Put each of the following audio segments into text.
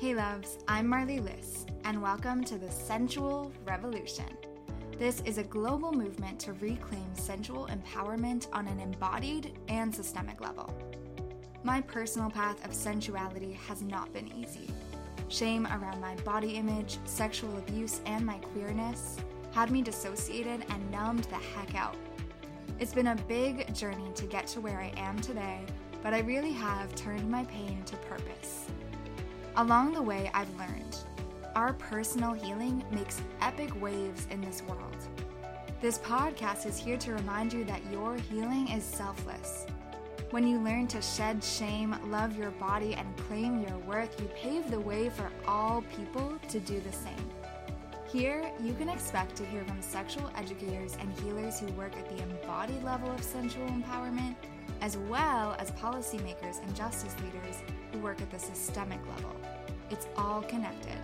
Hey loves, I'm Marlee Liss, and welcome to the Sensual Revolution. This is a global movement to reclaim sensual empowerment on an embodied and systemic level. My personal path of sensuality has not been easy. Shame around my body image, sexual abuse, and my queerness had me dissociated and numbed the heck out. It's been a big journey to get to where I am today, but I really have turned my pain to purpose. Along the way, I've learned our personal healing makes epic waves in this world. This podcast is here to remind you that your healing is selfless. When you learn to shed shame, love your body, and claim your worth, you pave the way for all people to do the same. Here, you can expect to hear from sexual educators and healers who work at the embodied level of sensual empowerment, as well as policymakers and justice leaders who work at the systemic level. It's all connected.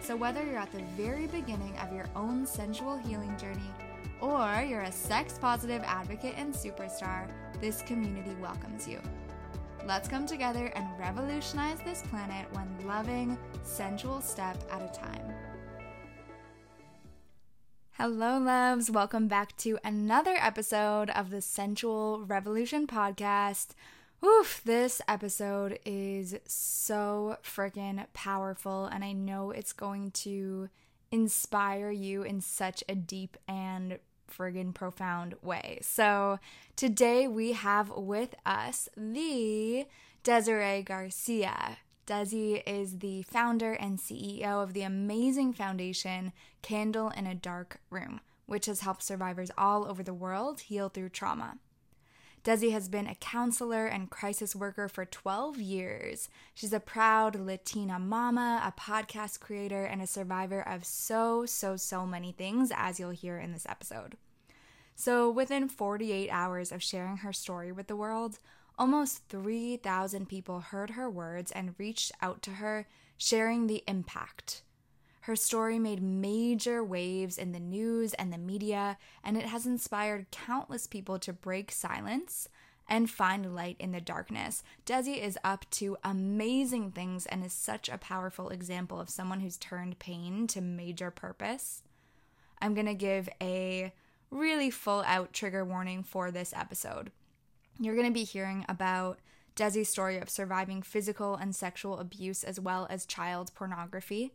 So, whether you're at the very beginning of your own sensual healing journey or you're a sex positive advocate and superstar, this community welcomes you. Let's come together and revolutionize this planet one loving, sensual step at a time. Hello, loves. Welcome back to another episode of the Sensual Revolution podcast. Oof, this episode is so freaking powerful, and I know it's going to inspire you in such a deep and friggin' profound way. So, today we have with us the Desarae Garcia. Desi is the founder and CEO of the amazing foundation Candle in a Dark Room, which has helped survivors all over the world heal through trauma. Desi has been a counselor and crisis worker for 12 years. She's a proud Latina mama, a podcast creator, and a survivor of so, so, so many things, as you'll hear in this episode. So, within 48 hours of sharing her story with the world, almost 3,000 people heard her words and reached out to her, sharing the impact her story made major waves in the news and the media, and it has inspired countless people to break silence and find light in the darkness. Desi is up to amazing things and is such a powerful example of someone who's turned pain to major purpose. I'm going to give a really full out trigger warning for this episode. You're going to be hearing about Desi's story of surviving physical and sexual abuse as well as child pornography.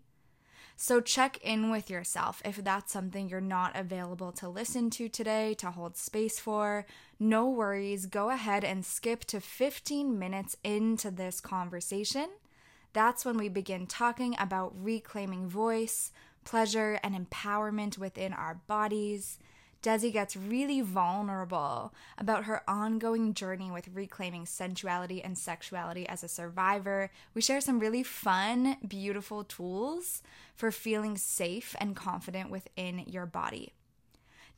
So check in with yourself if that's something you're not available to listen to today, to hold space for. No worries, go ahead and skip to 15 minutes into this conversation. That's when we begin talking about reclaiming voice, pleasure, and empowerment within our bodies. Desi gets really vulnerable about her ongoing journey with reclaiming sensuality and sexuality as a survivor. We share some really fun, beautiful tools for feeling safe and confident within your body.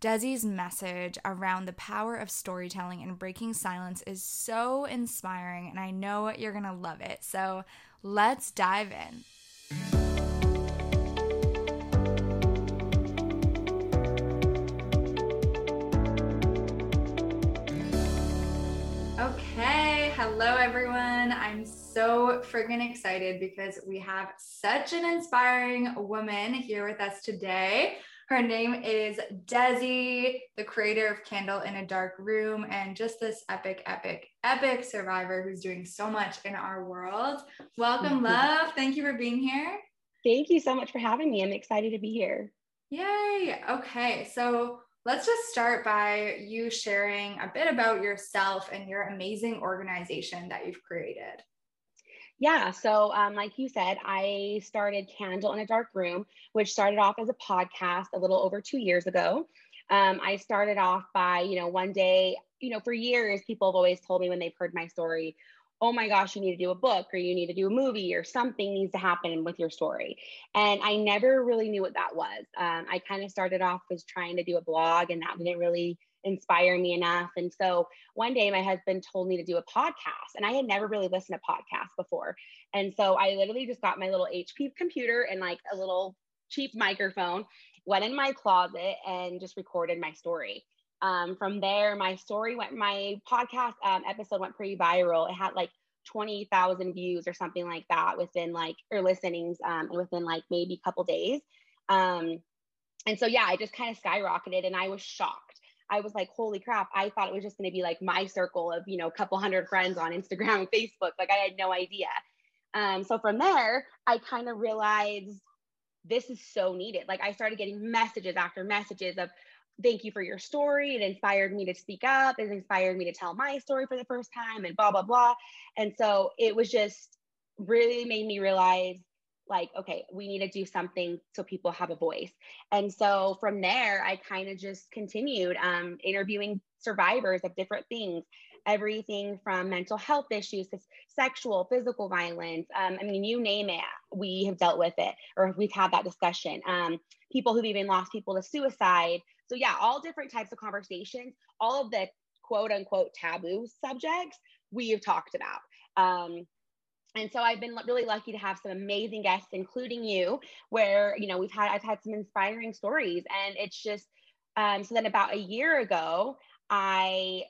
Desi's message around the power of storytelling and breaking silence is so inspiring, and I know you're gonna love it. So let's dive in. So friggin' excited because we have such an inspiring woman here with us today. Her name is Desi, the creator of Candle in a Dark Room, and just this epic, epic, epic survivor who's doing so much in our world. Welcome, love. Thank you for being here. Thank you so much for having me. I'm excited to be here. Yay. Okay. So, Let's just start by you sharing a bit about yourself and your amazing organization that you've created. Yeah, so um, like you said, I started Candle in a Dark Room, which started off as a podcast a little over two years ago. Um, I started off by, you know, one day, you know, for years, people have always told me when they've heard my story, oh my gosh, you need to do a book or you need to do a movie or something needs to happen with your story. And I never really knew what that was. Um, I kind of started off as trying to do a blog and that didn't really inspire me enough. And so one day my husband told me to do a podcast and I had never really listened to podcasts before. And so I literally just got my little HP computer and like a little cheap microphone, went in my closet and just recorded my story. Um, from there, my story went, my podcast um, episode went pretty viral. It had like 20,000 views or something like that within like, or listenings um, within like maybe a couple days. Um, and so, yeah, I just kind of skyrocketed and I was shocked. I was like, holy crap, I thought it was just going to be like my circle of, you know, a couple hundred friends on Instagram and Facebook. Like I had no idea. Um, so from there, I kind of realized this is so needed. Like I started getting messages after messages of, thank you for your story. It inspired me to speak up. It inspired me to tell my story for the first time and blah, blah, blah. And so it was just really made me realize like, okay, we need to do something so people have a voice. And so from there, I kind of just continued um, interviewing survivors of different things, everything from mental health issues to sexual, physical violence. Um, I mean, you name it, we have dealt with it or we've had that discussion. Um, people who've even lost people to suicide. So, yeah, all different types of conversations, all of the quote unquote taboo subjects we have talked about. Um, and so I've been really lucky to have some amazing guests, including you, where you know we've had I've had some inspiring stories, and it's just um, so then about a year ago, I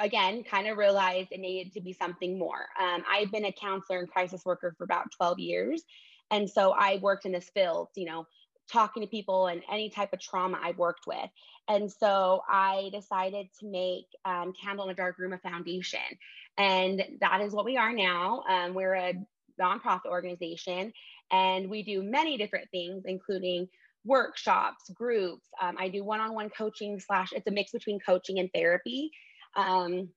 again kind of realized it needed to be something more. Um, I've been a counselor and crisis worker for about 12 years, and so I worked in this field, you know, talking to people and any type of trauma I've worked with. And so I decided to make um, Candle in a Dark Room a foundation. And that is what we are now. Um, we're a nonprofit organization and we do many different things, including workshops, groups. Um, I do one on one coaching, slash, it's a mix between coaching and therapy. Um,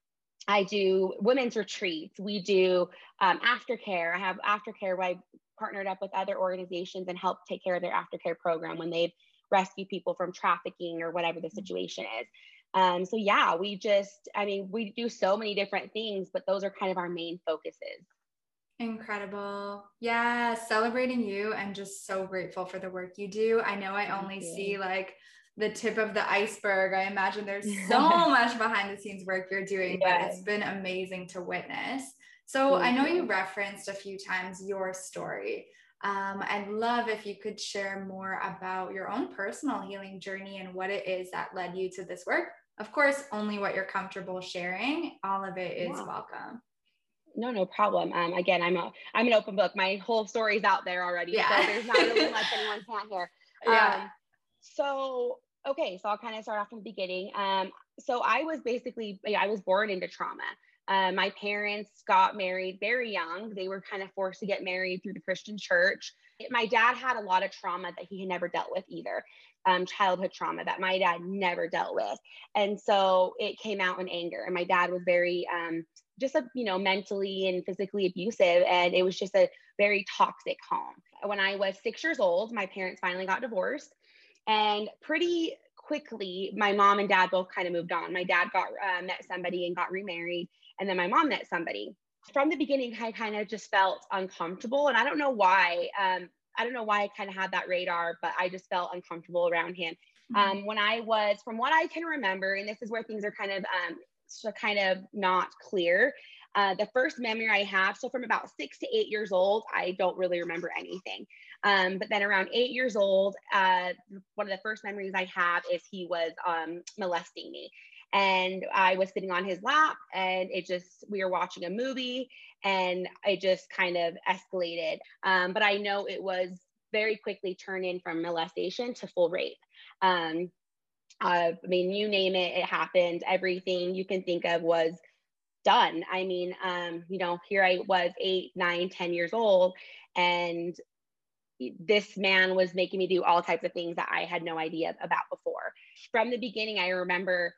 I do women's retreats. We do um, aftercare. I have aftercare where I partnered up with other organizations and helped take care of their aftercare program when they've rescued people from trafficking or whatever the situation is. Um, so yeah, we just, I mean, we do so many different things, but those are kind of our main focuses. Incredible. Yeah, celebrating you and just so grateful for the work you do. I know I only see like the tip of the iceberg. I imagine there's so much behind the scenes work you're doing, yes. but it's been amazing to witness. So I know you referenced a few times your story. Um, I'd love if you could share more about your own personal healing journey and what it is that led you to this work. Of course, only what you're comfortable sharing. All of it is yeah. welcome. No, no problem. Um, again, I'm a I'm an open book. My whole story's out there already, yeah. so there's not really much anyone can't hear. Yeah. Um, so okay, so I'll kind of start off from the beginning. Um, so I was basically I was born into trauma. Uh, my parents got married very young. They were kind of forced to get married through the Christian church. My dad had a lot of trauma that he had never dealt with either, um, childhood trauma that my dad never dealt with. And so it came out in anger. And my dad was very, um, just a, you know, mentally and physically abusive. And it was just a very toxic home. When I was six years old, my parents finally got divorced. And pretty quickly, my mom and dad both kind of moved on. My dad got uh, met somebody and got remarried and then my mom met somebody. From the beginning, I kind of just felt uncomfortable. And I don't know why. Um, I don't know why I kind of had that radar, but I just felt uncomfortable around him. Mm-hmm. Um, when I was, from what I can remember, and this is where things are kind of um, so kind of not clear. Uh, the first memory I have, so from about six to eight years old, I don't really remember anything. Um, but then around eight years old, uh, one of the first memories I have is he was um, molesting me and I was sitting on his lap and it just we were watching a movie and it just kind of escalated. Um, but I know it was very quickly turned in from molestation to full rape. Um, uh, I mean, you name it, it happened. Everything you can think of was done. I mean, um, you know, here I was eight, nine, ten years old, and this man was making me do all types of things that I had no idea about before. From the beginning, I remember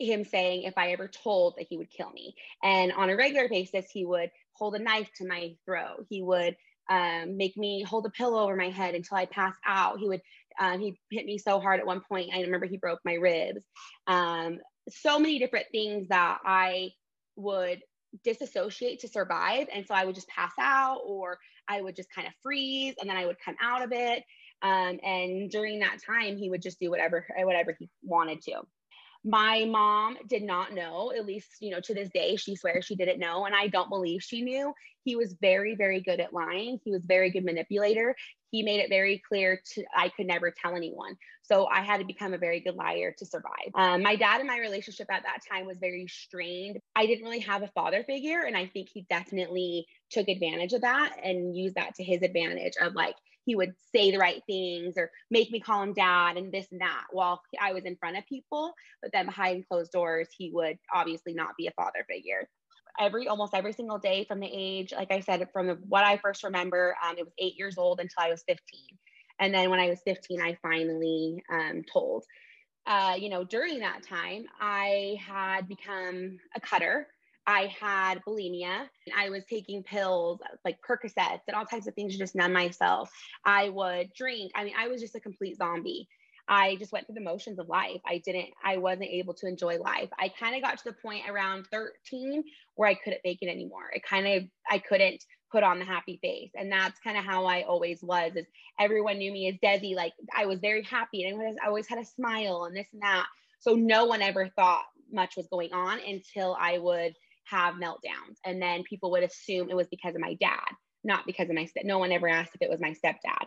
him saying if I ever told that he would kill me. And on a regular basis, he would hold a knife to my throat. He would um, make me hold a pillow over my head until I passed out. He would um, he hit me so hard at one point. I remember he broke my ribs. Um, so many different things that I would disassociate to survive, and so I would just pass out, or I would just kind of freeze, and then I would come out of it. Um, and during that time, he would just do whatever whatever he wanted to my mom did not know, at least, you know, to this day, she swears she didn't know. And I don't believe she knew. He was very, very good at lying. He was very good manipulator. He made it very clear to I could never tell anyone. So I had to become a very good liar to survive. Um, my dad and my relationship at that time was very strained. I didn't really have a father figure. And I think he definitely took advantage of that and used that to his advantage of like, he would say the right things or make me call him dad and this and that while I was in front of people. But then behind closed doors, he would obviously not be a father figure. Every almost every single day from the age, like I said, from what I first remember, um, it was eight years old until I was 15. And then when I was 15, I finally um, told. Uh, you know, during that time, I had become a cutter I had bulimia. I was taking pills like Percocets and all types of things to just numb myself. I would drink. I mean, I was just a complete zombie. I just went through the motions of life. I didn't, I wasn't able to enjoy life. I kind of got to the point around 13 where I couldn't fake it anymore. It kind of, I couldn't put on the happy face. And that's kind of how I always was is everyone knew me as Desi. Like I was very happy and I always had a smile and this and that. So no one ever thought much was going on until I would have meltdowns. And then people would assume it was because of my dad, not because of my step. No one ever asked if it was my stepdad.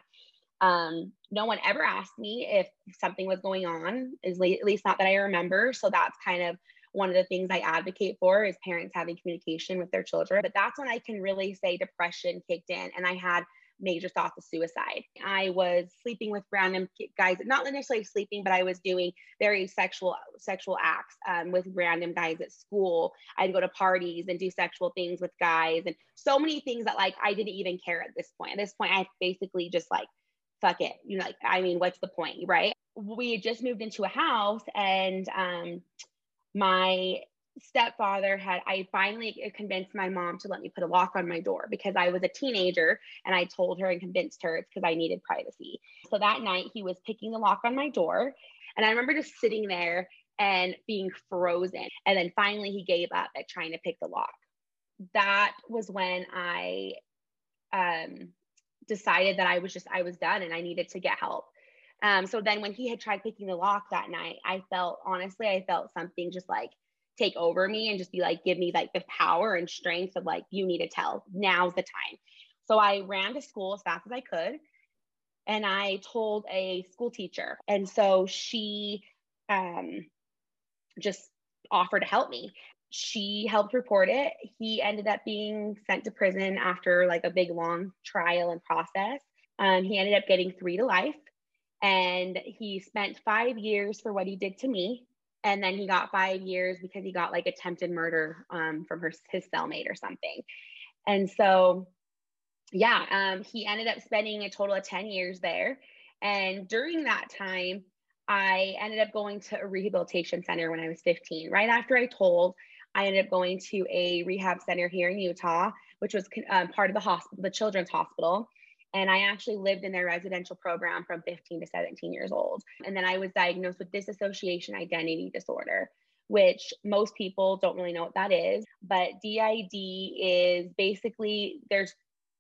Um, no one ever asked me if something was going on, at least not that I remember. So that's kind of one of the things I advocate for is parents having communication with their children. But that's when I can really say depression kicked in and I had major thoughts of suicide. I was sleeping with random guys, not necessarily sleeping, but I was doing very sexual sexual acts um, with random guys at school. I'd go to parties and do sexual things with guys, and so many things that like I didn't even care at this point. At this point, I basically just like fuck it. You know, like I mean, what's the point, right? We had just moved into a house, and um, my stepfather had i finally convinced my mom to let me put a lock on my door because i was a teenager and i told her and convinced her it's because i needed privacy so that night he was picking the lock on my door and i remember just sitting there and being frozen and then finally he gave up at trying to pick the lock that was when i um, decided that i was just i was done and i needed to get help um, so then when he had tried picking the lock that night i felt honestly i felt something just like take over me and just be like, give me like the power and strength of like, you need to tell. Now's the time. So I ran to school as fast as I could. And I told a school teacher. And so she um, just offered to help me. She helped report it. He ended up being sent to prison after like a big long trial and process. Um, he ended up getting three to life. And he spent five years for what he did to me and then he got five years because he got like attempted murder um, from her his cellmate or something and so yeah um, he ended up spending a total of 10 years there and during that time i ended up going to a rehabilitation center when i was 15 right after i told i ended up going to a rehab center here in utah which was um, part of the hospital the children's hospital and I actually lived in their residential program from 15 to 17 years old. And then I was diagnosed with dissociation identity disorder, which most people don't really know what that is. But DID is basically there's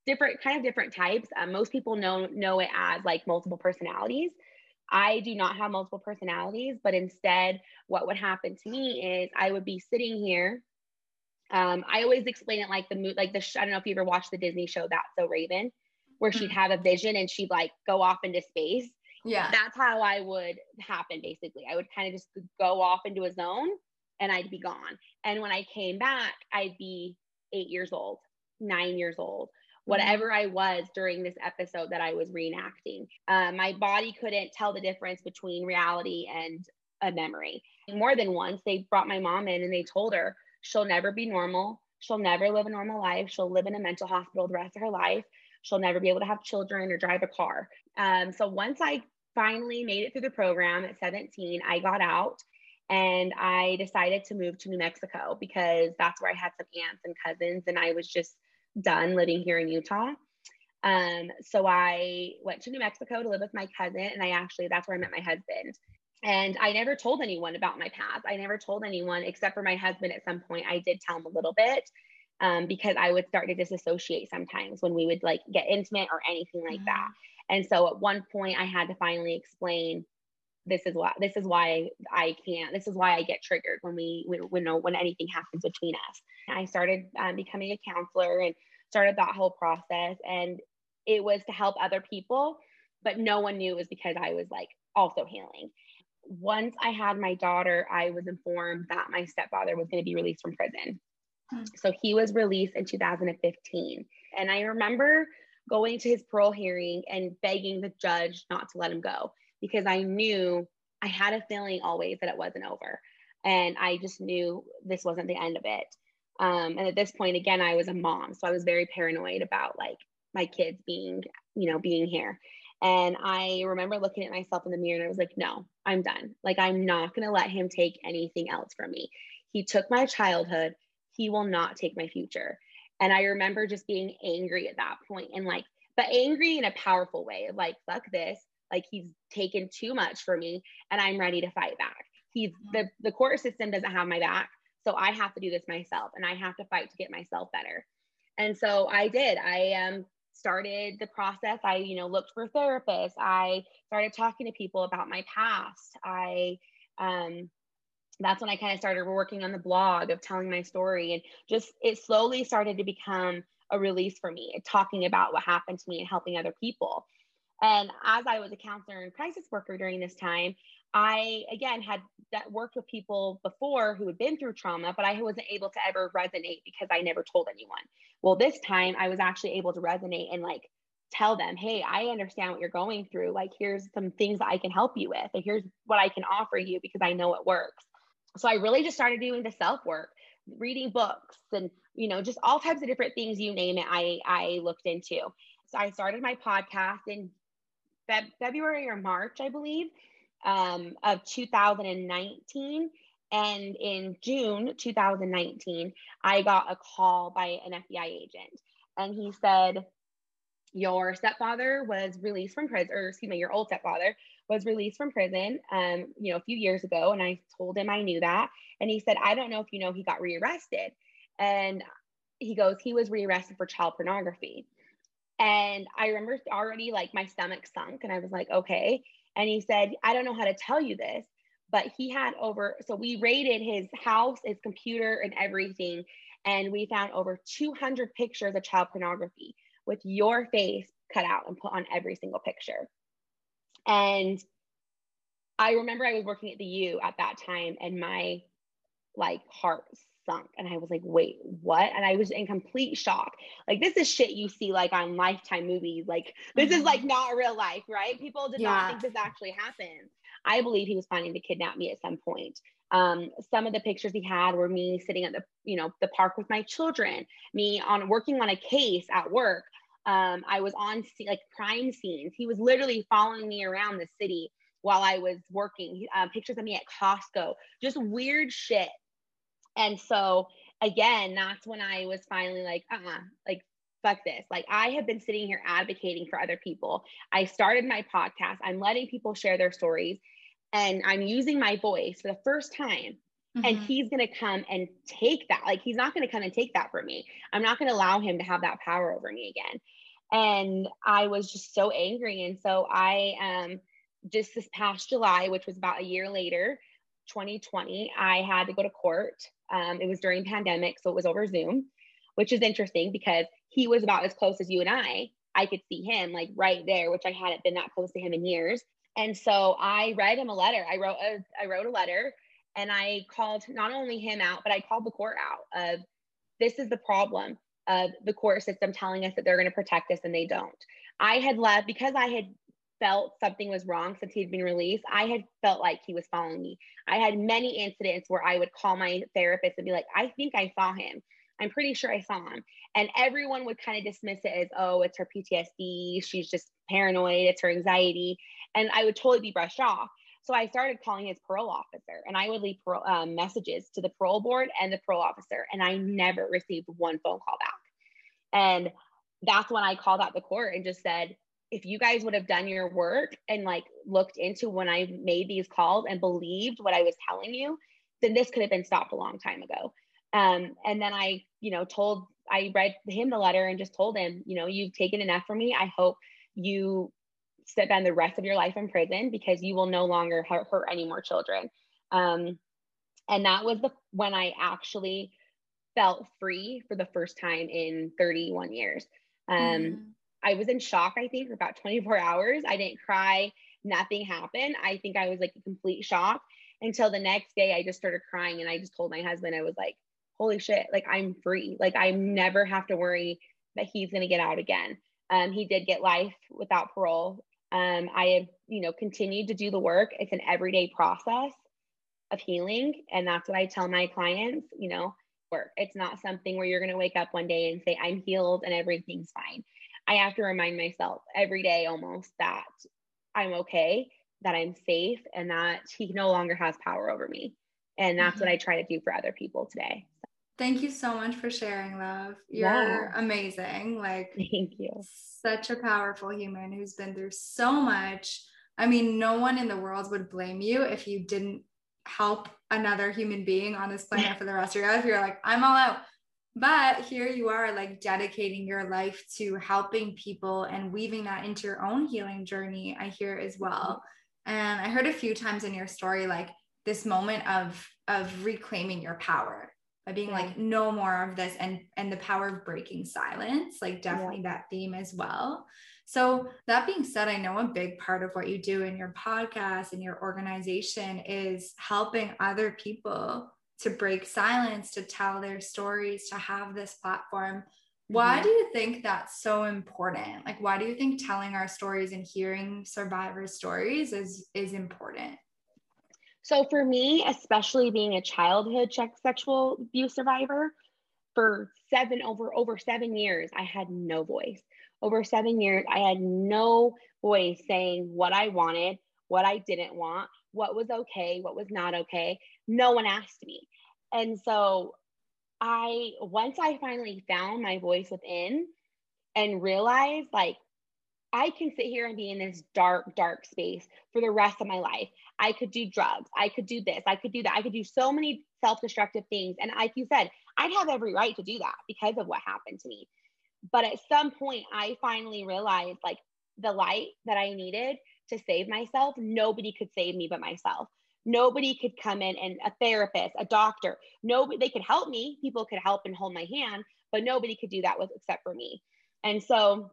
different kind of different types. Um, most people know know it as like multiple personalities. I do not have multiple personalities, but instead, what would happen to me is I would be sitting here. Um, I always explain it like the mood, like the. Sh- I don't know if you ever watched the Disney show That's So Raven where she'd mm-hmm. have a vision and she'd like go off into space. Yeah. That's how I would happen basically. I would kind of just go off into a zone and I'd be gone. And when I came back, I'd be eight years old, nine years old. Whatever I was during this episode that I was reenacting. Uh, my body couldn't tell the difference between reality and a memory. More than once, they brought my mom in and they told her she'll never be normal. She'll never live a normal life. She'll live in a mental hospital the rest of her life. She'll never be able to have children or drive a car. Um, so once I finally made it through the program at 17, I got out and I decided to move to New Mexico because that's where I had some aunts and cousins, and I was just done living here in Utah. Um, so I went to New Mexico to live with my cousin, and I actually that's where I met my husband. And I never told anyone about my past. I never told anyone except for my husband at some point. I did tell him a little bit um, because I would start to disassociate sometimes when we would like get intimate or anything like mm-hmm. that. And so at one point, I had to finally explain this is why this is why I can't. This is why I get triggered when we when when, when anything happens between us. I started um, becoming a counselor and started that whole process, and it was to help other people, but no one knew it was because I was like also healing. Once I had my daughter, I was informed that my stepfather was going to be released from prison. Hmm. So he was released in 2015. And I remember going to his parole hearing and begging the judge not to let him go because I knew I had a feeling always that it wasn't over. And I just knew this wasn't the end of it. Um, and at this point, again, I was a mom. So I was very paranoid about like my kids being, you know, being here. And I remember looking at myself in the mirror and I was like, no, I'm done. Like, I'm not going to let him take anything else from me. He took my childhood. He will not take my future. And I remember just being angry at that point and like, but angry in a powerful way like, fuck this. Like, he's taken too much for me and I'm ready to fight back. He's the, the court system doesn't have my back. So I have to do this myself and I have to fight to get myself better. And so I did. I um, started the process i you know looked for therapists i started talking to people about my past i um that's when i kind of started working on the blog of telling my story and just it slowly started to become a release for me talking about what happened to me and helping other people and as i was a counselor and crisis worker during this time I again had that worked with people before who had been through trauma, but I wasn't able to ever resonate because I never told anyone. Well, this time I was actually able to resonate and like tell them, hey, I understand what you're going through. Like, here's some things that I can help you with, and here's what I can offer you because I know it works. So I really just started doing the self work, reading books, and you know, just all types of different things you name it. I I looked into. So I started my podcast in Feb- February or March, I believe um, of 2019. And in June 2019, I got a call by an FBI agent. And he said, Your stepfather was released from prison, or excuse me, your old stepfather was released from prison, um, you know, a few years ago. And I told him I knew that. And he said, I don't know if you know, he got rearrested. And he goes, he was rearrested for child pornography. And I remember already like my stomach sunk, and I was like, okay. And he said, I don't know how to tell you this, but he had over, so we raided his house, his computer, and everything. And we found over 200 pictures of child pornography with your face cut out and put on every single picture. And I remember I was working at the U at that time, and my like heart sunk and i was like wait what? And i was in complete shock. Like this is shit you see like on lifetime movies. Like this is like mm-hmm. not real life right? People did yeah. not think this actually happened. I believe he was planning to kidnap me at some point. Um, some of the pictures he had were me sitting at the you know the park with my children me on working on a case at work. Um, i was on like crime scenes. He was literally following me around the city while i was working. Uh, pictures of me at costco. Just weird shit and so again, that's when I was finally like, uh uh-uh, like, fuck this. Like, I have been sitting here advocating for other people. I started my podcast, I'm letting people share their stories, and I'm using my voice for the first time. Mm-hmm. And he's going to come and take that. Like, he's not going to come and take that from me. I'm not going to allow him to have that power over me again. And I was just so angry. And so I, um, just this past July, which was about a year later, 2020, I had to go to court um, it was during pandemic, so it was over Zoom, which is interesting because he was about as close as you and I. I could see him like right there, which I hadn't been that close to him in years. And so I read him a letter. I wrote a I wrote a letter and I called not only him out, but I called the court out of this is the problem of the court system telling us that they're going to protect us and they don't. I had left because I had felt something was wrong since he'd been released, I had felt like he was following me. I had many incidents where I would call my therapist and be like, I think I saw him. I'm pretty sure I saw him. And everyone would kind of dismiss it as, oh, it's her PTSD. She's just paranoid. It's her anxiety. And I would totally be brushed off. So I started calling his parole officer and I would leave parole, um, messages to the parole board and the parole officer. And I never received one phone call back. And that's when I called out the court and just said, if you guys would have done your work and like looked into when I made these calls and believed what I was telling you, then this could have been stopped a long time ago. Um, and then I, you know, told, I read him the letter and just told him, you know, you've taken enough from me. I hope you spend the rest of your life in prison because you will no longer hurt, hurt any more children. Um, and that was the when I actually felt free for the first time in 31 years. Um, mm. I was in shock, I think, for about 24 hours. I didn't cry, nothing happened. I think I was like a complete shock until the next day I just started crying and I just told my husband, I was like, holy shit, like I'm free. Like I never have to worry that he's to get out again. Um, he did get life without parole. Um, I have, you know, continued to do the work. It's an everyday process of healing. And that's what I tell my clients, you know, work. It's not something where you're to wake up one day and say, I'm healed and everything's fine. I have to remind myself every day almost that I'm okay, that I'm safe, and that he no longer has power over me. And that's mm-hmm. what I try to do for other people today. Thank you so much for sharing, love. You're yeah. amazing. Like, thank you. Such a powerful human who's been through so much. I mean, no one in the world would blame you if you didn't help another human being on this planet for the rest of your life. You're like, I'm all out. But here you are, like dedicating your life to helping people and weaving that into your own healing journey. I hear as well. Mm-hmm. And I heard a few times in your story, like this moment of of reclaiming your power by being yeah. like no more of this and and the power of breaking silence like definitely yeah. that theme as well so that being said i know a big part of what you do in your podcast and your organization is helping other people to break silence to tell their stories to have this platform why mm-hmm. do you think that's so important like why do you think telling our stories and hearing survivors stories is is important so for me, especially being a childhood sexual abuse survivor, for seven over over seven years, I had no voice. Over seven years, I had no voice saying what I wanted, what I didn't want, what was okay, what was not okay. No one asked me. And so I once I finally found my voice within and realized like I can sit here and be in this dark, dark space for the rest of my life. I could do drugs. I could do this. I could do that. I could do so many self destructive things. And like you said, I'd have every right to do that because of what happened to me. But at some point, I finally realized like the light that I needed to save myself, nobody could save me but myself. Nobody could come in and a therapist, a doctor, nobody, they could help me. People could help and hold my hand, but nobody could do that with except for me. And so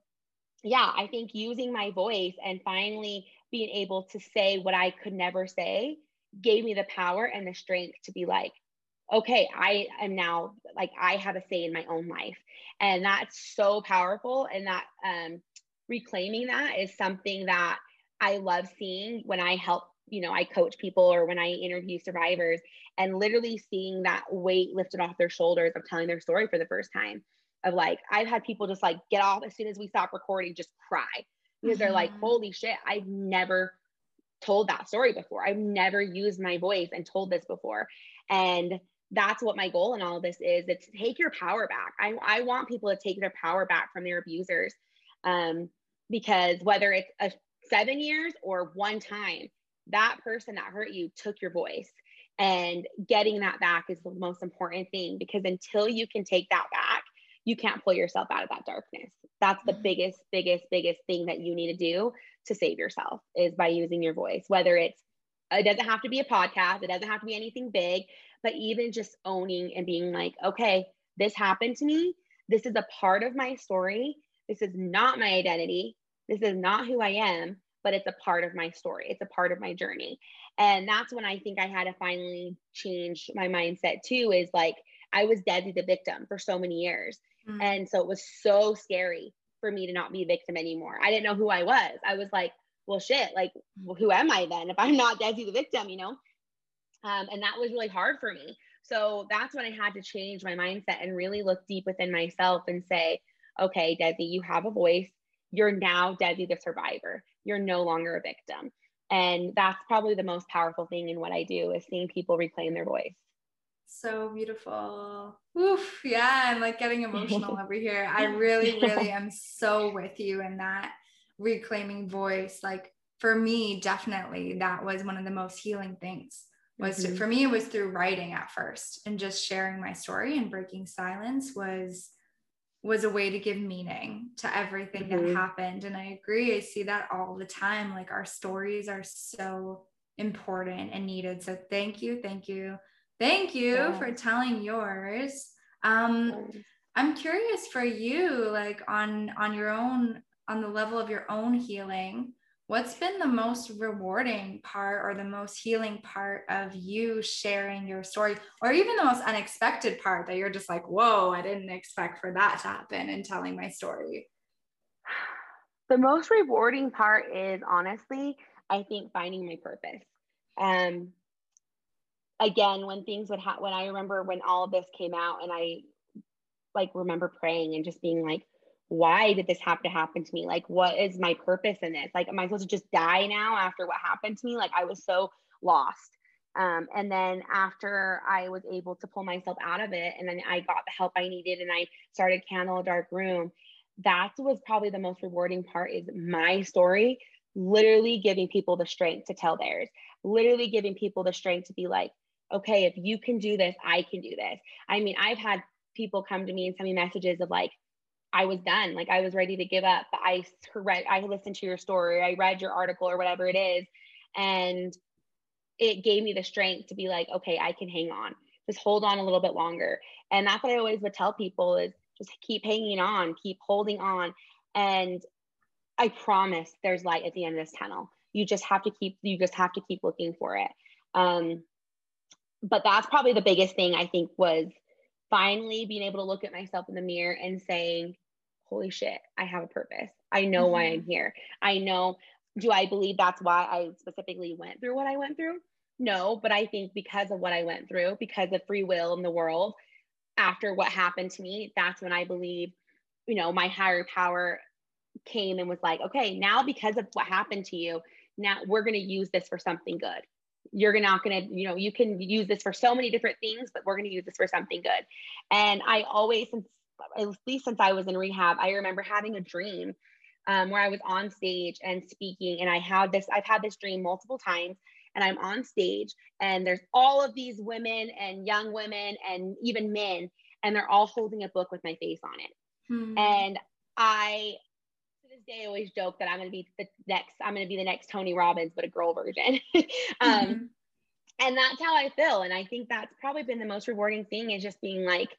yeah, I think using my voice and finally being able to say what I could never say gave me the power and the strength to be like, okay, I am now like I have a say in my own life. And that's so powerful. And that um, reclaiming that is something that I love seeing when I help, you know, I coach people or when I interview survivors and literally seeing that weight lifted off their shoulders of telling their story for the first time of like I've had people just like get off as soon as we stop recording, just cry because mm-hmm. they're like, mm-hmm. holy shit, I've never told that story before. I've never used my voice and told this before. And that's what my goal in all of this is. It's take your power back. I, I want people to take their power back from their abusers. Um, because whether it's a seven years or one time, that person that hurt you took your voice. And getting that back is the most important thing because until you can take that back, you can't pull yourself out of that darkness. That's the mm-hmm. biggest, biggest, biggest thing that you need to do to save yourself is by using your voice, whether it's, it doesn't have to be a podcast, it doesn't have to be anything big, but even just owning and being like, okay, this happened to me. This is a part of my story. This is not my identity. This is not who I am, but it's a part of my story. It's a part of my journey. And that's when I think I had to finally change my mindset too is like, I was Desi the victim for so many years. Mm-hmm. And so it was so scary for me to not be a victim anymore. I didn't know who I was. I was like, well, shit, like, well, who am I then if I'm not Desi the victim, you know? Um, and that was really hard for me. So that's when I had to change my mindset and really look deep within myself and say, okay, Desi, you have a voice. You're now Desi the survivor. You're no longer a victim. And that's probably the most powerful thing in what I do is seeing people reclaim their voice. So beautiful. Oof. Yeah, I'm like getting emotional over here. I really, really am so with you in that reclaiming voice. Like for me, definitely that was one of the most healing things. Was mm-hmm. to, for me, it was through writing at first and just sharing my story and breaking silence was was a way to give meaning to everything mm-hmm. that happened. And I agree. I see that all the time. Like our stories are so important and needed. So thank you. Thank you. Thank you yeah. for telling yours. Um, I'm curious for you, like on on your own, on the level of your own healing, what's been the most rewarding part or the most healing part of you sharing your story, or even the most unexpected part that you're just like, whoa, I didn't expect for that to happen and telling my story? The most rewarding part is honestly, I think finding my purpose. Um, again, when things would happen, when I remember when all of this came out and I like remember praying and just being like, why did this have to happen to me? Like, what is my purpose in this? Like, am I supposed to just die now after what happened to me? Like, I was so lost. Um, and then after I was able to pull myself out of it, and then I got the help I needed, and I started Candle a Dark Room. That was probably the most rewarding part. Is my story literally giving people the strength to tell theirs, literally giving people the strength to be like, okay, if you can do this, I can do this. I mean, I've had people come to me and send me messages of like, I was done. Like I was ready to give up. But I read, I listened to your story, I read your article or whatever it is. And it gave me the strength to be like, okay, I can hang on. Just hold on a little bit longer. And that's what I always would tell people is just keep hanging on, keep holding on. And I promise there's light at the end of this tunnel. You just have to keep, you just have to keep looking for it. Um, but that's probably the biggest thing I think was finally being able to look at myself in the mirror and saying, holy shit, I have a purpose. I know mm-hmm. why I'm here. I know, do I believe that's why I specifically went through what I went through? No, but I think because of what I went through, because of free will in the world, after what happened to me, that's when I believe, you know, my higher power came and was like, okay, now because of what happened to you, now we're going to use this for something good you're not going to you know you can use this for so many different things but we're going to use this for something good and i always since at least since i was in rehab i remember having a dream um, where i was on stage and speaking and i had this i've had this dream multiple times and i'm on stage and there's all of these women and young women and even men and they're all holding a book with my face on it hmm. and i I always joke that I'm going to be the next, I'm going to be the next Tony Robbins, but a girl version. um, mm-hmm. And that's how I feel. And I think that's probably been the most rewarding thing is just being like,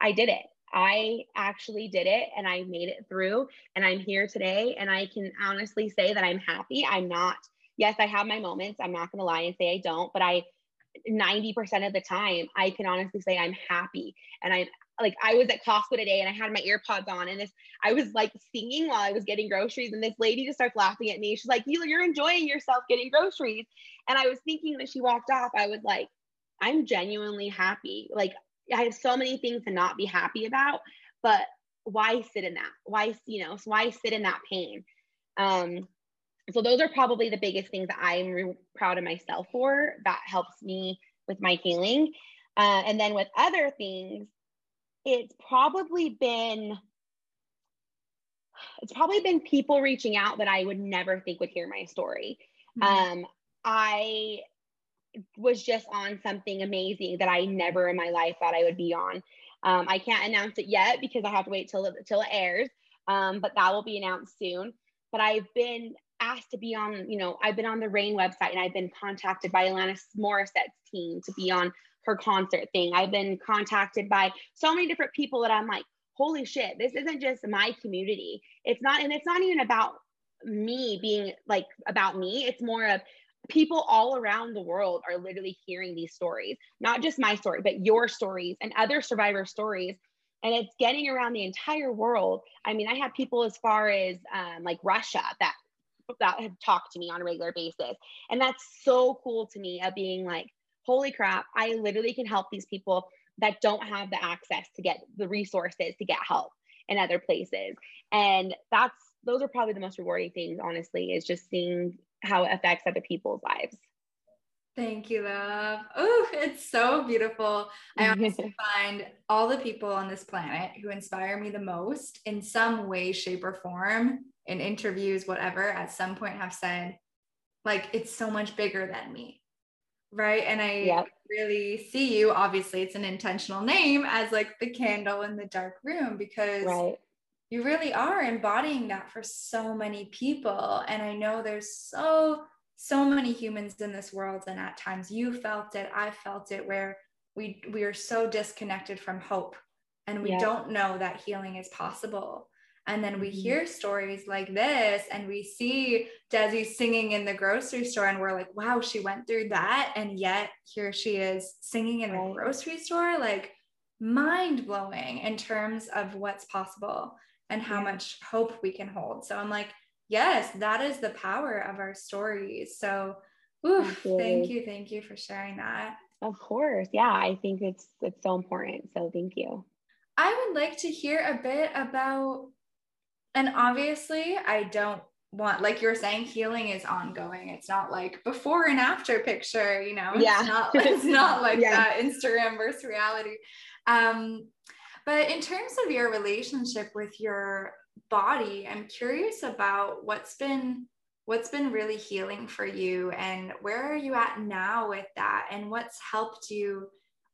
I did it. I actually did it and I made it through and I'm here today. And I can honestly say that I'm happy. I'm not, yes, I have my moments. I'm not going to lie and say I don't, but I, 90% of the time, I can honestly say I'm happy and I'm like I was at Costco today and I had my earpods on and this I was like singing while I was getting groceries and this lady just starts laughing at me. She's like, "You you're enjoying yourself getting groceries." And I was thinking that she walked off, I was like, "I'm genuinely happy. Like I have so many things to not be happy about, but why sit in that? Why, you know, why sit in that pain?" Um so those are probably the biggest things that I'm re- proud of myself for that helps me with my healing. Uh, and then with other things, it's probably been it's probably been people reaching out that I would never think would hear my story. Mm-hmm. Um, I was just on something amazing that I never in my life thought I would be on. Um, I can't announce it yet because I have to wait till it, till it airs, um, but that will be announced soon. But I've been asked to be on, you know, I've been on the RAINN website and I've been contacted by Alanis Morissette's team to be on her concert thing. I've been contacted by so many different people that I'm like, holy shit, this isn't just my community. It's not, and it's not even about me being like about me. It's more of people all around the world are literally hearing these stories, not just my story, but your stories and other survivor stories. And it's getting around the entire world. I mean, I have people as far as um, like Russia that that have talked to me on a regular basis, and that's so cool to me of being like, holy crap, I literally can help these people that don't have the access to get the resources to get help in other places. And that's those are probably the most rewarding things, honestly, is just seeing how it affects other people's lives. Thank you, love. Oh, it's so beautiful. I honestly find all the people on this planet who inspire me the most in some way, shape, or form, in interviews, whatever, at some point have said, like, it's so much bigger than me right? And I yep. really see you. Obviously, it's an intentional name as like the candle in the dark room because right. you really are embodying that for so many people. And I know there's so, so many humans in this world. And at times you felt it, I felt it, where we we are so disconnected from hope and we don't know that healing is possible and then we mm-hmm. hear stories like this and we see Desi singing in the grocery store and we're like, wow, she went through that. And yet here she is singing in the grocery store. Like mind blowing in terms of what's possible and how much hope we can hold. So I'm like, yes, that is the power of our stories. So oof, thank you. Thank you for sharing that. Of course. Yeah. I think it's it's so important. So thank you. I would like to hear a bit about and obviously, I don't want like you're saying healing is ongoing. It's not like before and after picture you know? Yeah. it's not it's not like yeah. that instagram versus reality. Um but in terms of your relationship with your body i'm curious about what's been what's been really healing for you and where are you at now with that? And what's helped you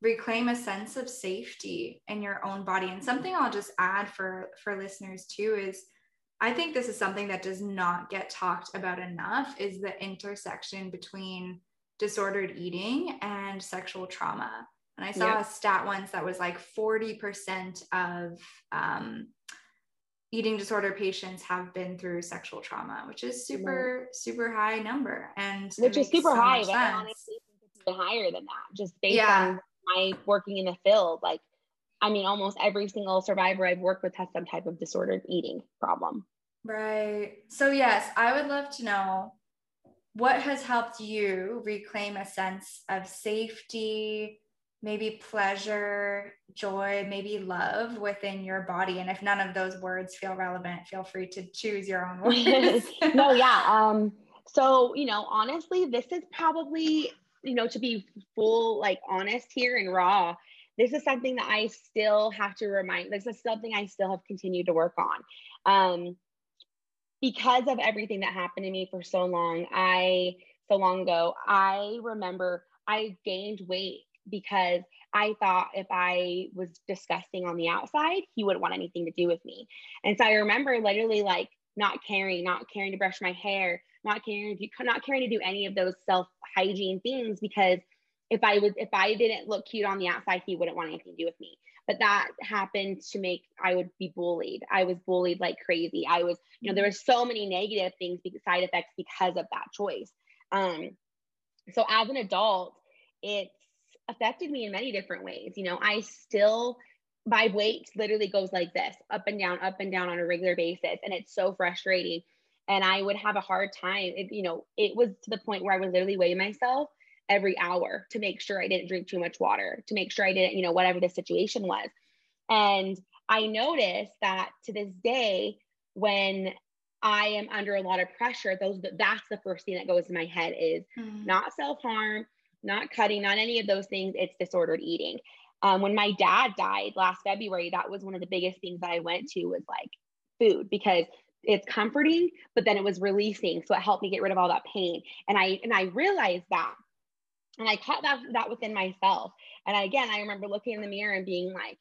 reclaim a sense of safety in your own body and something i'll just add for for listeners too is i think this is something that does not get talked about enough is the intersection between disordered eating and sexual trauma and i saw yeah. a stat once that was like 40% of um, eating disorder patients have been through sexual trauma which is super super high number and which is super so high but honestly even higher than that just based yeah. on my working in the field, like, I mean, almost every single survivor I've worked with has some type of disordered eating problem. Right. So, yes, I would love to know what has helped you reclaim a sense of safety, maybe pleasure, joy, maybe love within your body. And if none of those words feel relevant, feel free to choose your own words. no, yeah. Um, so, you know, honestly, this is probably you know, to be full, like honest here and raw, this is something that I still have to remind, this is something I still have continued to work on. Um, because of everything that happened to me for so long, I, so long ago, I remember I gained weight because I thought if I was disgusting on the outside, he wouldn't want anything to do with me. And so I remember literally like not caring, not caring to brush my hair, not caring to not caring to do any of those self hygiene things because if I was if I didn't look cute on the outside, he wouldn't want anything to do with me. But that happened to make I would be bullied. I was bullied like crazy. I was, you know, there were so many negative things, side effects because of that choice. Um, so as an adult, it's affected me in many different ways. You know, I still my weight literally goes like this, up and down, up and down on a regular basis, and it's so frustrating and I would have a hard time. It, you know, it was to the point where I would literally weigh myself every hour to make sure I didn't drink too much water, to make sure I didn't, you know, whatever the situation was. And I noticed that to this day, when I am under a lot of pressure, those that's the first thing that goes in my head is mm. not self-harm, not cutting, not any of those things. It's disordered eating. Um, when my dad died last February, that was one of the biggest things that I went to was like food because it's comforting, but then it was releasing. So it helped me get rid of all that pain. And I and I realized that. And I caught that that within myself. And I, again, I remember looking in the mirror and being like,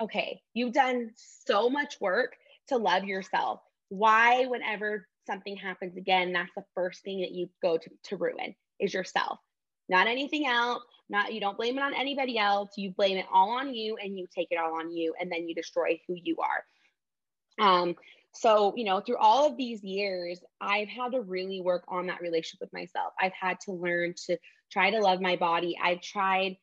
okay, you've done so much work to love yourself. Why, whenever something happens again, that's the first thing that you go to, to ruin is yourself, not anything else. Not you don't blame it on anybody else. You blame it all on you and you take it all on you and then you destroy who you are. Um, so, you know, through all of these years, I've had to really work on that relationship with myself. I've had to learn to try to love my body. I've tried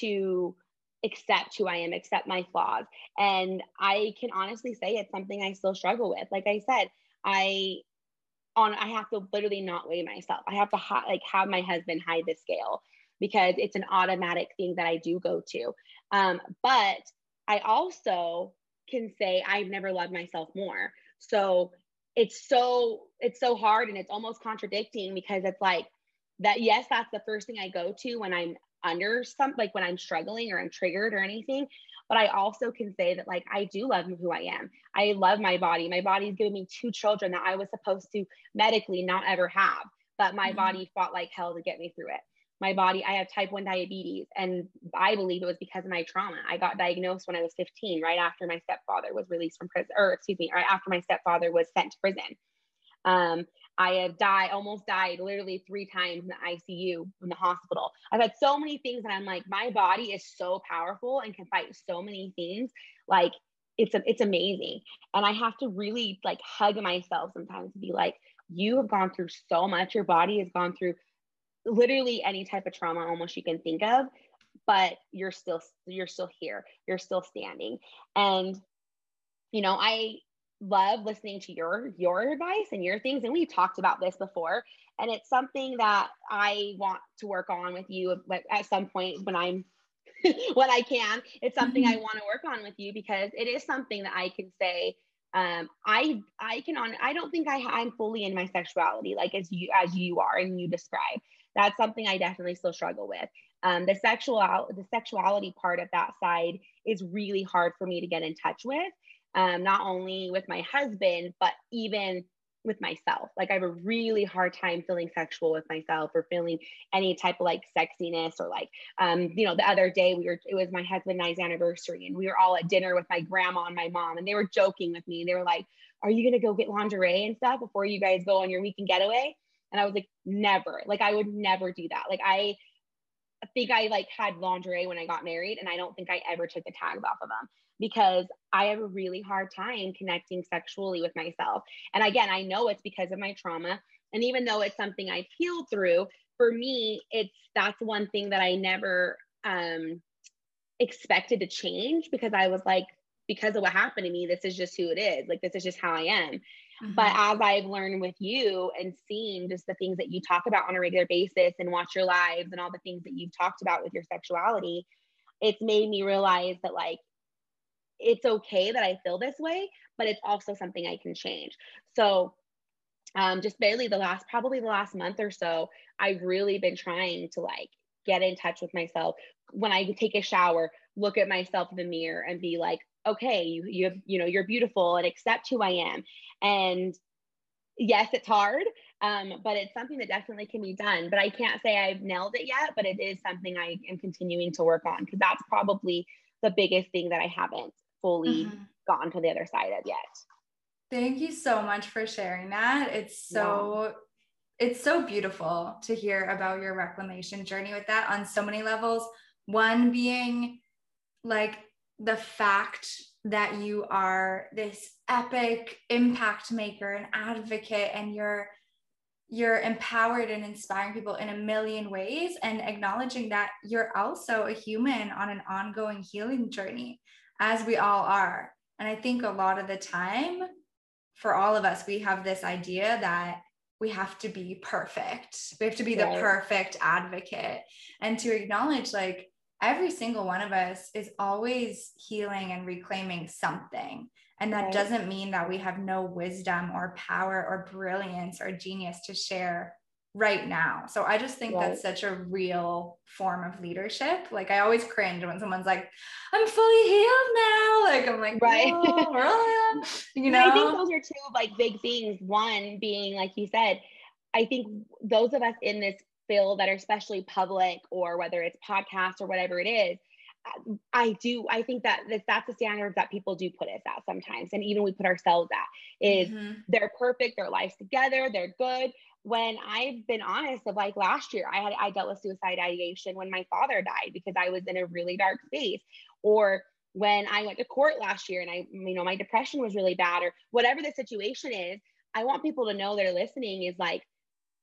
to accept who I am, accept my flaws. And I can honestly say it's something I still struggle with. Like I said, I on I have to literally not weigh myself. I have to ha- like have my husband hide the scale because it's an automatic thing that I do go to. Um, but I also can say I've never loved myself more. So it's so it's so hard and it's almost contradicting because it's like that yes that's the first thing i go to when i'm under some like when i'm struggling or i'm triggered or anything. But i also can say that like i do love who i am. I love my body. My body's given me two children that i was supposed to medically not ever have but my mm-hmm. body fought like hell to get me through it my body i have type 1 diabetes and i believe it was because of my trauma. I got diagnosed when i was 15 right after my stepfather was released from prison or excuse me right after my stepfather was sent to prison. Um, i have died almost died literally three times in the icu in the hospital. I've had so many things and i'm like my body is so powerful and can fight so many things. Like it's a, it's amazing. And i have to really like hug myself sometimes to be like you have gone through so much. Your body has gone through literally any type of trauma almost you can think of but you're still you're still here. You're still standing. And you know i love listening to your your advice and your things. And we've talked about this before. And it's something that i want to work on with you at some point when i'm when i can. It's something i mm-hmm. want to work on with you because it is something that i can say um i i can on i don't think i i'm fully in my sexuality like as you as you are and you describe that's something I definitely still struggle with. Um, the sexual the sexuality part of that side is really hard for me to get in touch with. Um, not only with my husband, but even with myself. Like I have a really hard time feeling sexual with myself or feeling any type of like sexiness or like um, you know, the other day we were it was my husband and I's anniversary and we were all at dinner with my grandma and my mom and they were joking with me. They were like, Are you gonna go get lingerie and stuff before you guys go on your weekend getaway? And I was like, never. Like I would never do that. Like I think I like had lingerie when I got married and I don't think I ever took the tags off of them because I have a really hard time connecting sexually with myself. And again, I know it's because of my trauma. And even though it's something I've healed through, for me, it's that's one thing that I never um expected to change because I was like, because of what happened to me, this is just who it is. Like this is just how I am. Mm-hmm. But as I've learned with you and seen just the things that you talk about on a regular basis and watch your lives and all the things that you've talked about with your sexuality, it's made me realize that like it's okay that I feel this way, but it's also something I can change. So um, just barely the last probably the last month or so, I've really been trying to like get in touch with myself. When I take a shower, look at myself in the mirror and be like, okay, you you have, you know, you're beautiful and accept who I am. And yes, it's hard, um, but it's something that definitely can be done. But I can't say I've nailed it yet, but it is something I am continuing to work on because that's probably the biggest thing that I haven't fully mm-hmm. gone to the other side of yet. Thank you so much for sharing that. It's so yeah it's so beautiful to hear about your reclamation journey with that on so many levels. One being like the fact that you are this epic impact maker and advocate and you're you're empowered and inspiring people in a million ways and acknowledging that you're also a human on an ongoing healing journey as we all are. And i think a lot of the time for all of us we have this idea that we have to be perfect. We have to be right. the perfect advocate. And to acknowledge like every single one of us is always healing and reclaiming something. And that right. doesn't mean that we have no wisdom or power or brilliance or genius to share right now. So I just think right. that's such a real form of leadership. Like I always cringe when someone's like, I'm fully healed now. Like I'm like, right. Oh, you know, I think those are two like big things. One being, like you said, I think those of us in this field that are especially public or whether it's podcasts or whatever it is i do i think that this, that's the standard that people do put us at sometimes and even we put ourselves at is mm-hmm. they're perfect their lives together they're good when i've been honest of like last year i had i dealt with suicide ideation when my father died because i was in a really dark space or when i went to court last year and i you know my depression was really bad or whatever the situation is i want people to know they're listening is like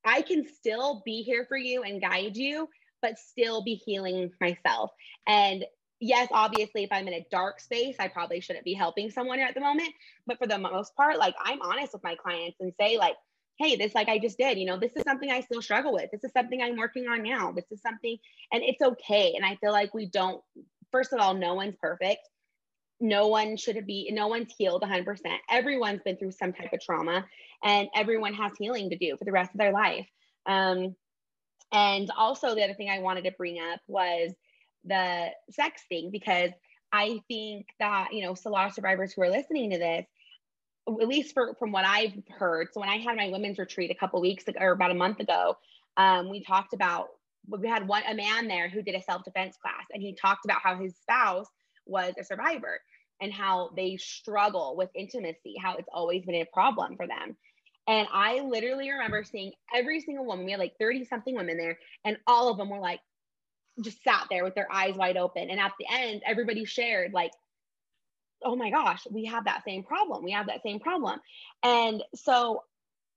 I can still be here for you and guide you, but still be healing myself. And yes, obviously, if I'm in a dark space, I probably shouldn't be helping someone at the moment. But for the most part, like I'm honest with my clients and say, like, hey, this, like I just did, you know, this is something I still struggle with. This is something I'm working on now. This is something, and it's okay. And I feel like we don't, first of all, no one's perfect no one should be no one's healed 100% everyone's been through some type of trauma and everyone has healing to do for the rest of their life. Um, and also the other thing i wanted to bring up was the sex thing because i think that you know so a lot of survivors who are listening to this at least for, from what i've heard so when i had my women's retreat a couple weeks ago or about a month ago um, we talked about we had one a man there who did a self-defense class and he talked about how his spouse was a survivor and how they struggle with intimacy how it's always been a problem for them. And i literally remember seeing every single woman we had like 30 something women there and all of them were like just sat there with their eyes wide open. And at the end everybody shared like oh my gosh we have that same problem. We have that same problem. And so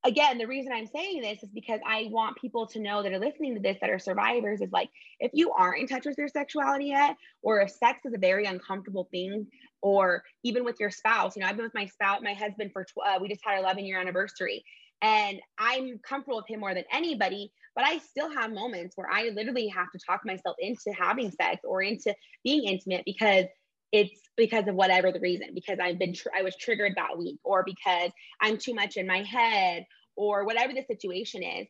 again, the reason I'm saying this is because I want people to know that are listening to this that are survivors is like, if you aren't in touch with your sexuality yet, or if sex is a very uncomfortable thing, or even with your spouse, you know, I've been with my spouse, my husband for, tw- uh, we just had our 11 year anniversary and I'm comfortable with him more than anybody, but I still have moments where I literally have to talk myself into having sex or into being intimate because it's because of whatever the reason because i've been tr- i was triggered that week or because i'm too much in my head or whatever the situation is.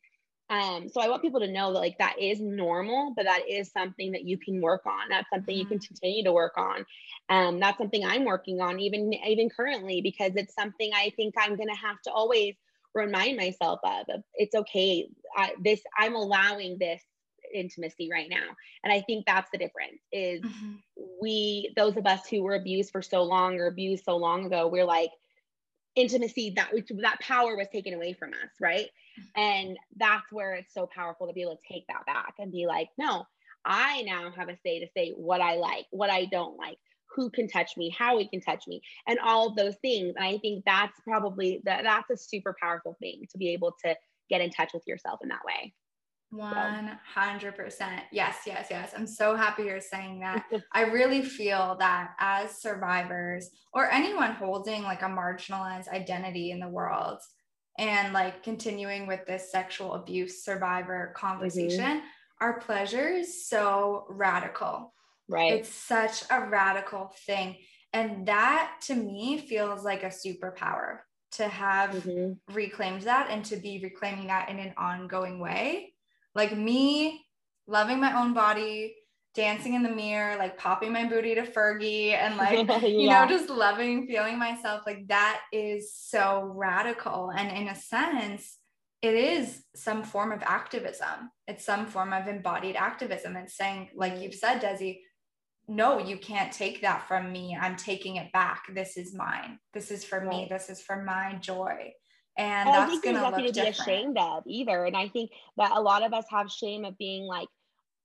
Um, so i want people to know that like that is normal but that is something that you can work on. That's something you can mm-hmm. continue to work on. Um, that's something i'm working on even even currently because it's something i think i'm going to have to always remind myself of. It's okay. I, this i'm allowing this intimacy right now and i think that's the difference is mm-hmm. we those of us who were abused for so long or abused so long ago we're like intimacy that that power was taken away from us right mm-hmm. and that's where it's so powerful to be able to take that back and be like no i now have a say to say what i like what i don't like who can touch me how he can touch me and all of those things and i think that's probably that that's a super powerful thing to be able to get in touch with yourself in that way 100%. Yes, yes, yes. I'm so happy you're saying that. I really feel that as survivors or anyone holding like a marginalized identity in the world and like continuing with this sexual abuse survivor conversation, mm-hmm. our pleasure is so radical. Right. It's such a radical thing. And that to me feels like a superpower to have mm-hmm. reclaimed that and to be reclaiming that in an ongoing way like me loving my own body, dancing in the mirror, like popping my booty to Fergie and like, yeah. you know, just loving, feeling myself. Like that is so radical. And in a sense, it is some form of activism. It's some form of embodied activism. It's saying, like you've said, Desi, no, you can't take that from me. I'm taking it back. This is mine. This is for me. This is for my joy and I that's going to look to be ashamed of either. And I think that a lot of us have shame of being like,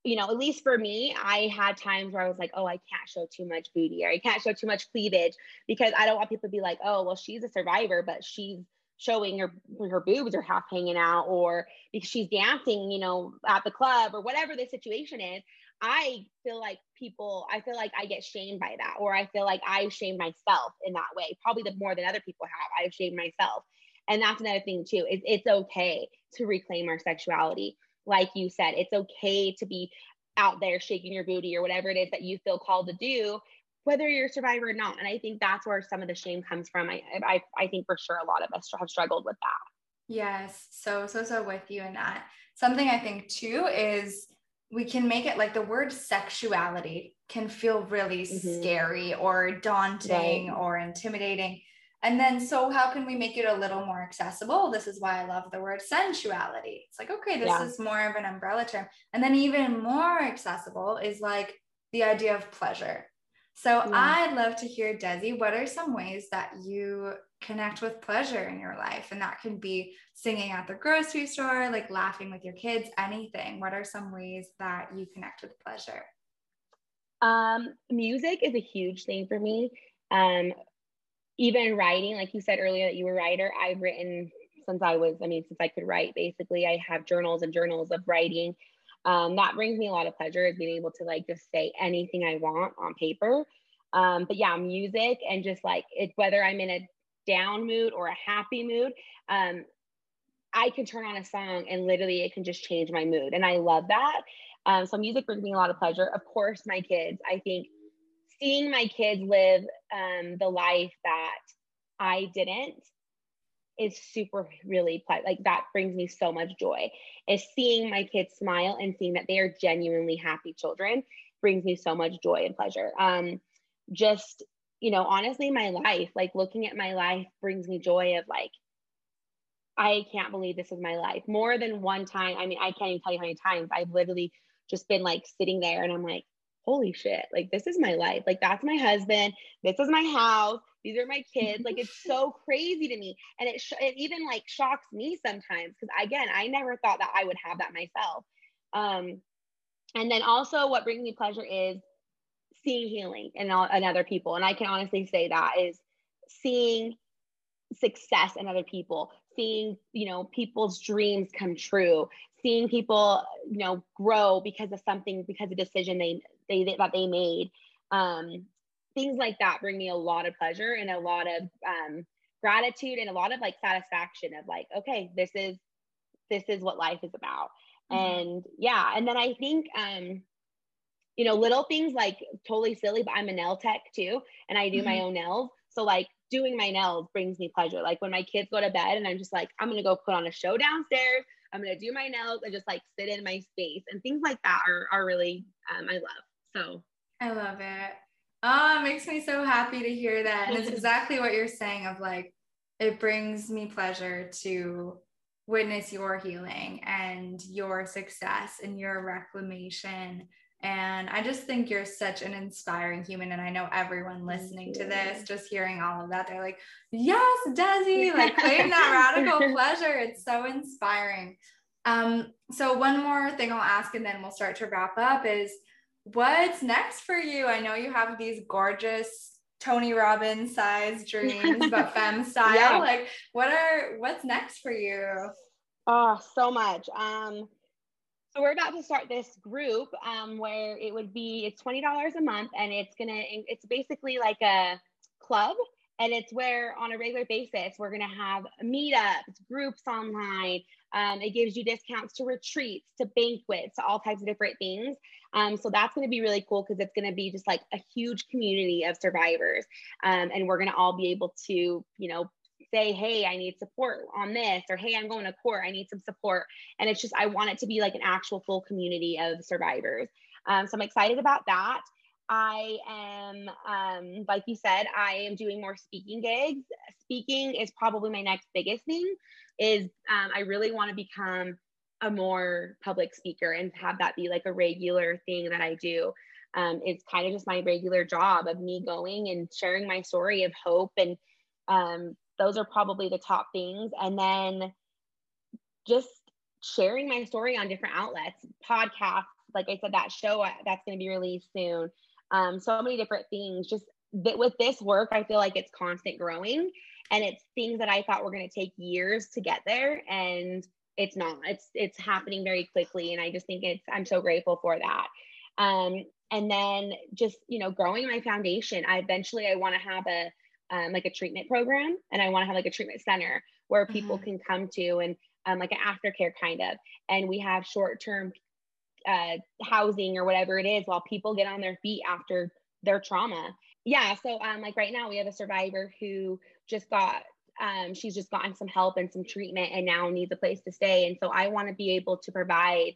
you know, at least for me, I had times where I was like, oh, I can't show too much booty or I can't show too much cleavage because I don't want people to be like, oh, well, she's a survivor, but she's showing her her boobs are half hanging out or because she's dancing, you know, at the club or whatever the situation is. I feel like people, I feel like I get shamed by that, or I feel like I shame myself in that way, probably the more than other people have. I've shamed myself and that's another thing too is it's okay to reclaim our sexuality. Like you said it's okay to be out there shaking your booty or whatever it is that you feel called to do whether you're a survivor or not. And i think that's where some of the shame comes from. I i, I think for sure a lot of us have struggled with that. Yes. So so so with you in that. Something i think too is we can make it like the word sexuality can feel really mm-hmm. scary or daunting right. or intimidating and then, so how can we make it a little more accessible? This is why I love the word sensuality. It's like, okay, this yeah. is more of an umbrella term. And then, even more accessible is like the idea of pleasure. So, yeah. I'd love to hear, Desi, what are some ways that you connect with pleasure in your life? And that can be singing at the grocery store, like laughing with your kids, anything. What are some ways that you connect with pleasure? Um, music is a huge thing for me. Um, even writing, like you said earlier that you were a writer, I've written since I was, I mean, since I could write, basically, I have journals and journals of writing. Um, that brings me a lot of pleasure is being able to like just say anything I want on paper. Um, but yeah, music and just like it, whether I'm in a down mood or a happy mood, um, I can turn on a song and literally it can just change my mood. And I love that. Um, so music brings me a lot of pleasure. Of course, my kids, I think seeing my kids live um, the life that I didn't is super really like that brings me so much joy is seeing my kids smile and seeing that they are genuinely happy children brings me so much joy and pleasure um just you know honestly my life like looking at my life brings me joy of like I can't believe this is my life. More than one time. I mean, I can't even tell you how many times I've literally just been like sitting there and I'm like, holy shit, like this is my life. Like that's my husband. This is my house. These are my kids. Like it's so crazy to me. And it, sh- it even like shocks me sometimes because again, I never thought that I would have that myself. Um, and then also what brings me pleasure is seeing healing in, all, in other people. And I can honestly say that is seeing success in other people, seeing, you know, people's dreams come true, seeing people, you know, grow because of something, because of a decision they, they, that they made. Um, things like that bring me a lot of pleasure and a lot of um, gratitude and a lot of like satisfaction of like, okay, this is, this is what life is about. Mm-hmm. And yeah. And then I think, um, you know, little things like totally silly, but I'm a nail tech too. And I do mm-hmm. my own nails. So like doing my nails brings me pleasure. Like when my kids go to bed and I'm just like, I'm to go put on a show downstairs. I'm to do my nails and just like sit in my space and things like that are, are really, um, I love. So I love it. Oh, it makes me so happy to hear that. And it's exactly what you're saying of like, it brings me pleasure to witness your healing and your success and your reclamation and I just think you're such an inspiring human. And I know everyone listening to this, just hearing all of that, they're like, yes, Desi, like claim that radical pleasure. It's so inspiring. Um, so one more thing I'll ask and then we'll start to wrap up is what's next for you? I know you have these gorgeous Tony Robbins size dreams, but fem style. Yeah. Like what are what's next for you? Oh, so much. Um so we're about to start this group um, where it would be it's twenty dollars a month, and it's gonna it's basically like a club, and it's where on a regular basis we're gonna have meetups, groups online. Um, it gives you discounts to retreats, to banquets, to all types of different things. Um, so that's going to be really cool because it's going to be just like a huge community of survivors, um, and we're going to all be able to, you know, say, hey, I need support on this, or hey, I'm going to court, I need some support. And it's just, I want it to be like an actual full community of survivors. Um, so I'm excited about that. I am, um, like you said, I am doing more speaking gigs. Speaking is probably my next biggest thing. Is um, I really want to become a more public speaker and have that be like a regular thing that I do. Um, it's kind of just my regular job of me going and sharing my story of hope and um, those are probably the top things. And then just sharing my story on different outlets, podcasts, like I said, that show uh, that's going to be released soon. Um, so many different things. Just that with this work, I feel like it's constant growing and it's things that I thought were going to take years to get there. And it's not, it's, it's happening very quickly. And I just think it's, I'm so grateful for that. Um, and then just, you know, growing my foundation, I eventually, I want to have a, um, like a treatment program and I want to have like a treatment center where people mm-hmm. can come to and um, like an aftercare kind of. And we have short term uh, housing or whatever it is while people get on their feet after their trauma. Yeah. So, um, like right now, we have a survivor who just got, um, she's just gotten some help and some treatment and now needs a place to stay. And so, I want to be able to provide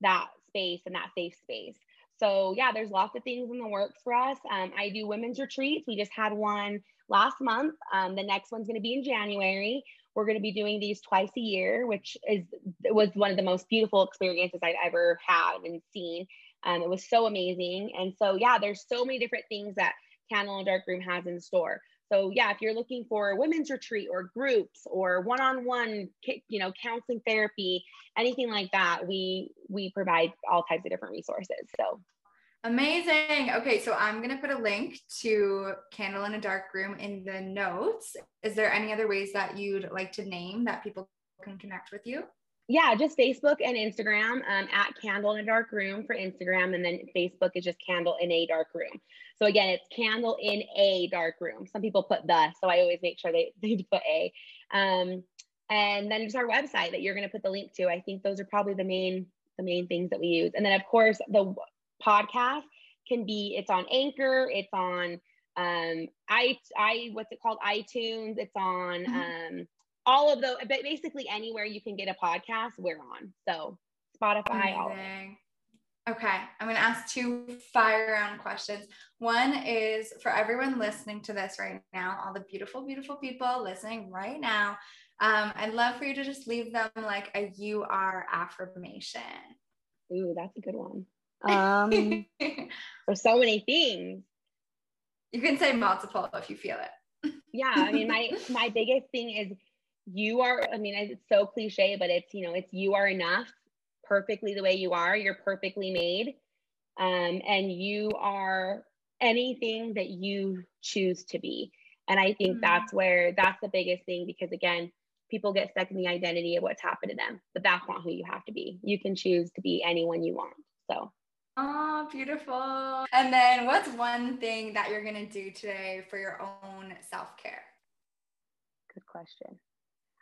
that space and that safe space. So, yeah, there's lots of things in the works for us. Um, I do women's retreats. We just had one last month. Um, the next one's going to be in January. We're going to be doing these twice a year, which is was one of the most beautiful experiences I've ever had and seen. Um, it was so amazing. And so, yeah, there's so many different things that Candle in Dark Room has in store. So, yeah, if you're looking for women's retreat or groups or one-on-one, you know, counseling therapy, anything like that, we we provide all types of different resources. So, Amazing. Okay, so I'm going to put a link to Candle in a Dark Room in the notes. Is there any other ways that you'd like to name that people can connect with you? Yeah, just Facebook and Instagram um, at Candle in a Dark Room for Instagram. And then Facebook is just Candle in a Dark Room. So again, it's Candle in a Dark Room. Some people put the, so I always make sure they, they put a. Um, and then just our website that you're going to put the link to. I think those are probably the main the main things that we use. And then of course the podcast can be it's on Anchor, it's on um I I what's it called iTunes, it's on mm-hmm. um all of those but basically anywhere you can get a podcast, we're on. So Spotify, all. Okay, I'm going to ask two fire round questions. One is for everyone listening to this right now, all the beautiful, beautiful people listening right now. Um, I'd love for you to just leave them like a you are affirmation. Ooh, that's a good one. Um, for so many things. You can say multiple if you feel it. yeah, I mean, my my biggest thing is you are. I mean, it's so cliche, but it's you know, it's you are enough, perfectly the way you are. You're perfectly made, um, and you are anything that you choose to be. And I think mm-hmm. that's where that's the biggest thing because again, people get stuck in the identity of what's happened to them, but that's not who you have to be. You can choose to be anyone you want. So Oh, beautiful. And then what's one thing that you're going to do today for your own self care? Good question.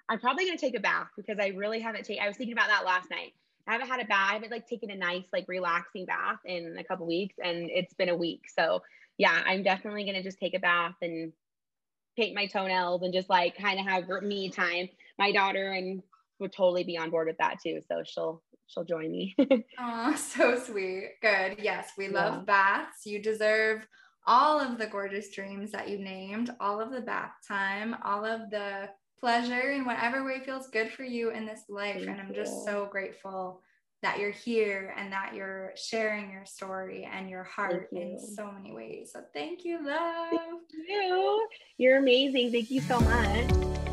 I'm probably going to take a bath because I really haven't taken, I was thinking about that last night. I haven't had a bath. I haven't like taken a nice, like relaxing bath in a couple weeks and it's been a week. So yeah, I'm definitely going to just take a bath and paint my toenails and just like kind of have me time. My daughter and would totally be on board with that too. So she'll she'll join me. oh, so sweet. Good. Yes, we love yeah. baths. You deserve all of the gorgeous dreams that you named, all of the bath time, all of the pleasure in whatever way feels good for you in this life. Thank and I'm you. just so grateful that you're here and that you're sharing your story and your heart you. in so many ways. So thank you, love. Thank you. You're amazing. Thank you so much.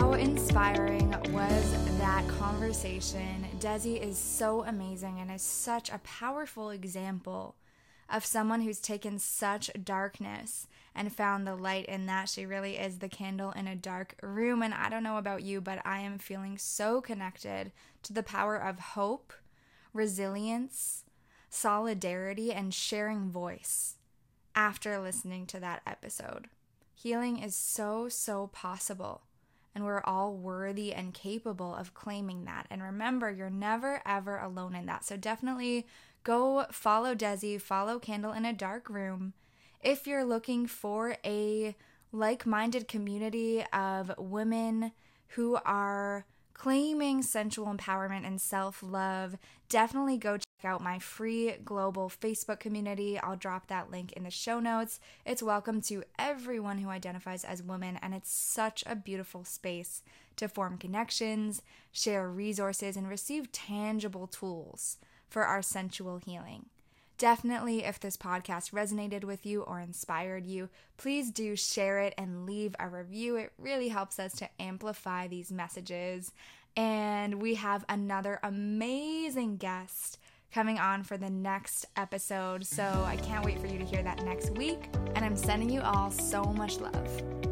How inspiring was that conversation? Desi is so amazing and is such a powerful example of someone who's taken such darkness and found the light in that. She really is the candle in a dark room. And I don't know about you, but I am feeling so connected to the power of hope, resilience, solidarity, and sharing voice after listening to that episode. Healing is so, so possible and we're all worthy and capable of claiming that. And remember, you're never ever alone in that. So definitely go follow Desi, follow Candle in a Dark Room. If you're looking for a like minded community of women who are claiming sensual empowerment and self love, definitely go check out my free global Facebook community. I'll drop that link in the show notes. It's welcome to everyone who identifies as woman, and it's such a beautiful space to form connections, share resources, and receive tangible tools for our sensual healing. Definitely, if this podcast resonated with you or inspired you, please do share it and leave a review. It really helps us to amplify these messages. And we have another amazing guest coming on for the next episode. So I can't wait for you to hear that next week. And I'm sending you all so much love.